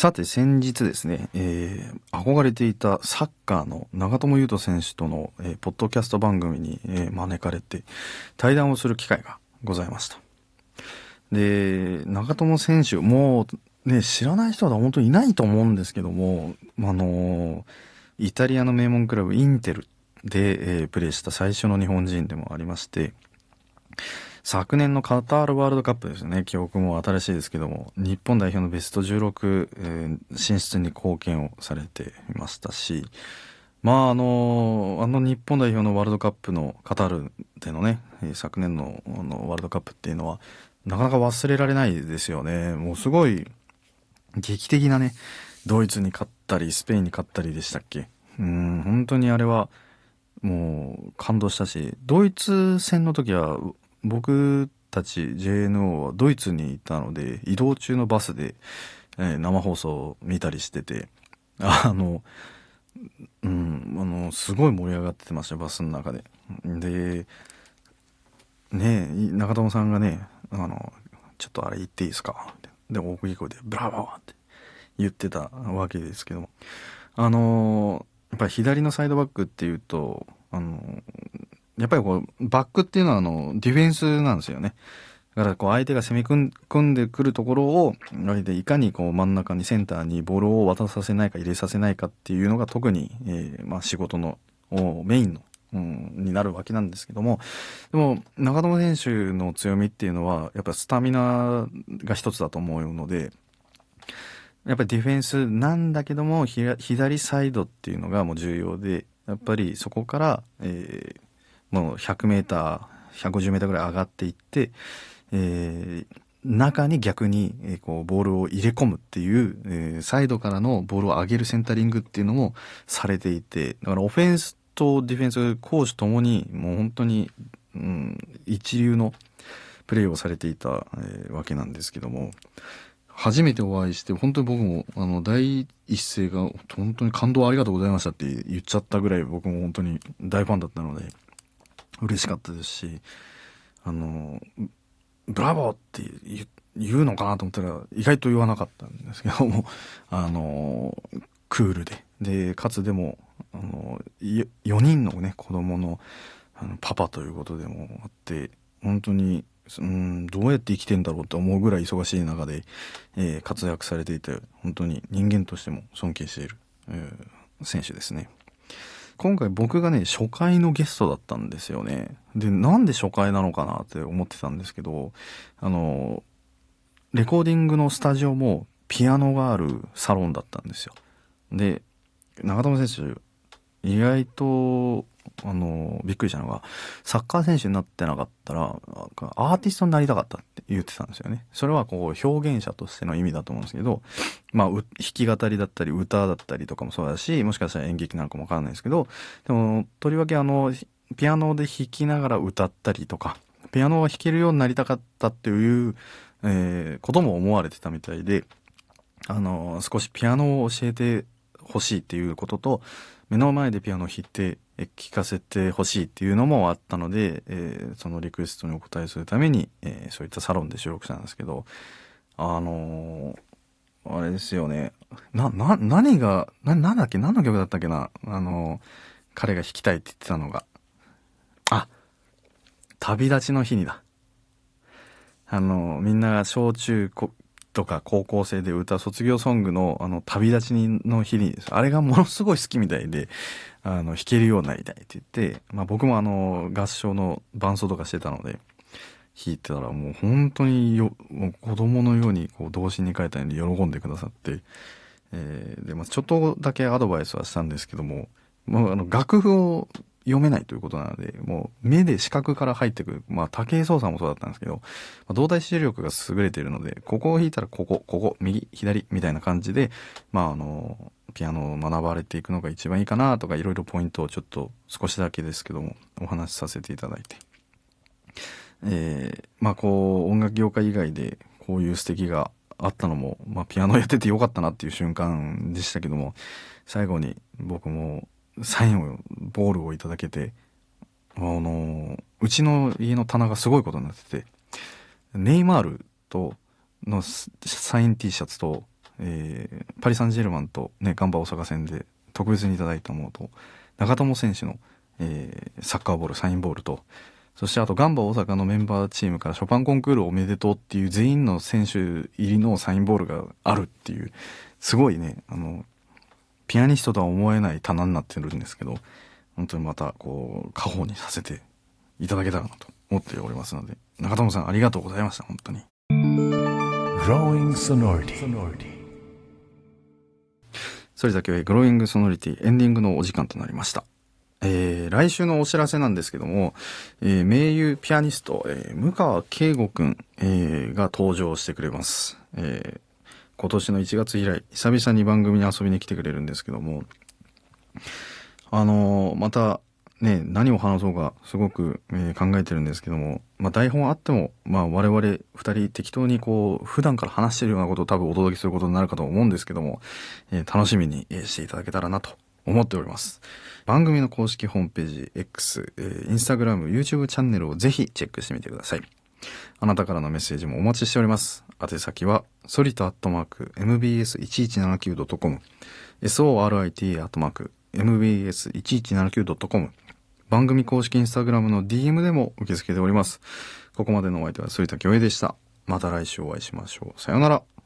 さて先日ですね、えー、憧れていたサッカーの長友佑都選手との、えー、ポッドキャスト番組に、えー、招かれて対談をする機会がございました。で、長友選手、もうね、知らない人は本当にいないと思うんですけども、あのイタリアの名門クラブインテルで、え、プレーした最初の日本人でもありまして、昨年のカタールワールドカップですね、記憶も新しいですけども、日本代表のベスト16、えー、進出に貢献をされていましたし、まああの、あの日本代表のワールドカップのカタールでのね、昨年のあのワールドカップっていうのは、なかなか忘れられないですよね。もうすごい劇的なね、ドイツに勝ったり、スペインに勝ったりでしたっけ。うん、本当にあれは、もう感動したし、ドイツ戦の時は僕たち JNO はドイツにいたので、移動中のバスで、えー、生放送を見たりしてて、あの、うん、あの、すごい盛り上がってましたバスの中で。で、ね長友さんがね、あの、ちょっとあれ言っていいですか？で、大きい声で、ブラボーって言ってたわけですけども。あの、やっぱり左のサイドバックっていうと、あの、やっぱりこう、バックっていうのはあの、ディフェンスなんですよね。だからこう相手が攻め組んでくるところを、いかにこう真ん中にセンターにボールを渡させないか入れさせないかっていうのが特に、えー、まあ仕事のメインの、うん、になるわけなんですけども、でも長友選手の強みっていうのは、やっぱスタミナが一つだと思うので、やっぱりディフェンスなんだけども、左サイドっていうのがもう重要で、やっぱりそこから、えー、もう100メーター、150メーターぐらい上がっていって、えー、中に逆に、えー、こうボールを入れ込むっていう、えー、サイドからのボールを上げるセンタリングっていうのもされていて、だからオフェンスとディフェンス、攻守ともにもう本当に、うん、一流のプレーをされていた、えー、わけなんですけども、初めてお会いして、本当に僕も、あの、第一声が、本当に感動ありがとうございましたって言っちゃったぐらい僕も本当に大ファンだったので、嬉しかったですし、あの、ブラボーって言うのかなと思ったら、意外と言わなかったんですけども、あの、クールで。で、かつでも、あの、4人のね、子供のあのパパということでもあって、本当に、うん、どうやって生きてんだろうって思うぐらい忙しい中で、えー、活躍されていて、本当に人間としても尊敬している、えー、選手ですね。今回僕がね、初回のゲストだったんですよね。で、なんで初回なのかなって思ってたんですけど、あの、レコーディングのスタジオもピアノがあるサロンだったんですよ。で、長友選手、意外とあの、びっくりしたのが、サッカー選手になってなかったら、アーティストになりたかったって言ってたんですよね。それはこう、表現者としての意味だと思うんですけど、まあ、弾き語りだったり、歌だったりとかもそうだし、もしかしたら演劇なのかもわからないですけど、でも、とりわけあの、ピアノで弾きながら歌ったりとか、ピアノが弾けるようになりたかったっていう、えー、ことも思われてたみたいで、あの、少しピアノを教えてほしいっていうことと、目の前でピアノを弾いて聴かせてほしいっていうのもあったので、えー、そのリクエストにお答えするために、えー、そういったサロンで収録したんですけど、あのー、あれですよね。な、な、何が、な、なんだっけ？何の曲だったっけな？あの、彼が弾きたいって言ってたのが。あ、旅立ちの日にだ。あの、みんなが小中とか高校生で歌う卒業ソングのあの旅立ちの日に、あれがものすごい好きみたいで、あの弾けるようになりたいって言って、まあ僕もあの合唱の伴奏とかしてたので、弾いてたらもう本当によ、もう子供のようにこう童心に書いたように喜んでくださって、えー、で、まあちょっとだけアドバイスはしたんですけども、もうあの楽譜を読めないということなので、もう目で視覚から入ってくる。まあ、武井壮さんもそうだったんですけど、まあ、動体視力が優れているので、ここを弾いたらここ、ここ、右、左、みたいな感じで、まあ、あの、ピアノを学ばれていくのが一番いいかなとか、いろいろポイントをちょっと少しだけですけども、お話しさせていただいて。えー、まあ、こう、音楽業界以外でこういう素敵があったのも、まあ、ピアノやっててよかったなっていう瞬間でしたけども、最後に僕もサインを、ボールをいただけて、あの、うちの家の棚がすごいことになってて、ネイマールと、のサイン T シャツと、えー、パリ・サンジェルマンとね、ガンバ大阪戦で特別にいただいたものと、長友選手の、えー、サッカーボール、サインボールと、そしてあとガンバ大阪のメンバーチームからショパンコンクールおめでとうっていう全員の選手入りのサインボールがあるっていう、すごいね、あの、ピアニストとは思えない棚になってるんですけど、本当にまたこう、家宝にさせていただけたらなと思っておりますので、中友さんありがとうございました、本当に。Growing Sonority それだけはグローイングソノリティエンディングのお時間となりました。えー、来週のお知らせなんですけども、えー、名優ピアニスト、えー、向川圭吾くん、えー、が登場してくれます。えー、今年の1月以来、久々に番組に遊びに来てくれるんですけども、あのー、また、ね、何を話そうかすごく、えー、考えてるんですけども、まあ、台本あっても、まあ、我々二人適当にこう、普段から話してるようなことを多分お届けすることになるかと思うんですけども、えー、楽しみにしていただけたらなと思っております。番組の公式ホームページ、X、えー、Instagram、YouTube チャンネルをぜひチェックしてみてください。あなたからのメッセージもお待ちしております。宛先は、ソリタアットマーク、mbs1179.com、sorit アットマーク、mbs1179.com、番組公式インスタグラムの DM でも受け付けております。ここまでのお相手は反田恭平でした。また来週お会いしましょう。さようなら。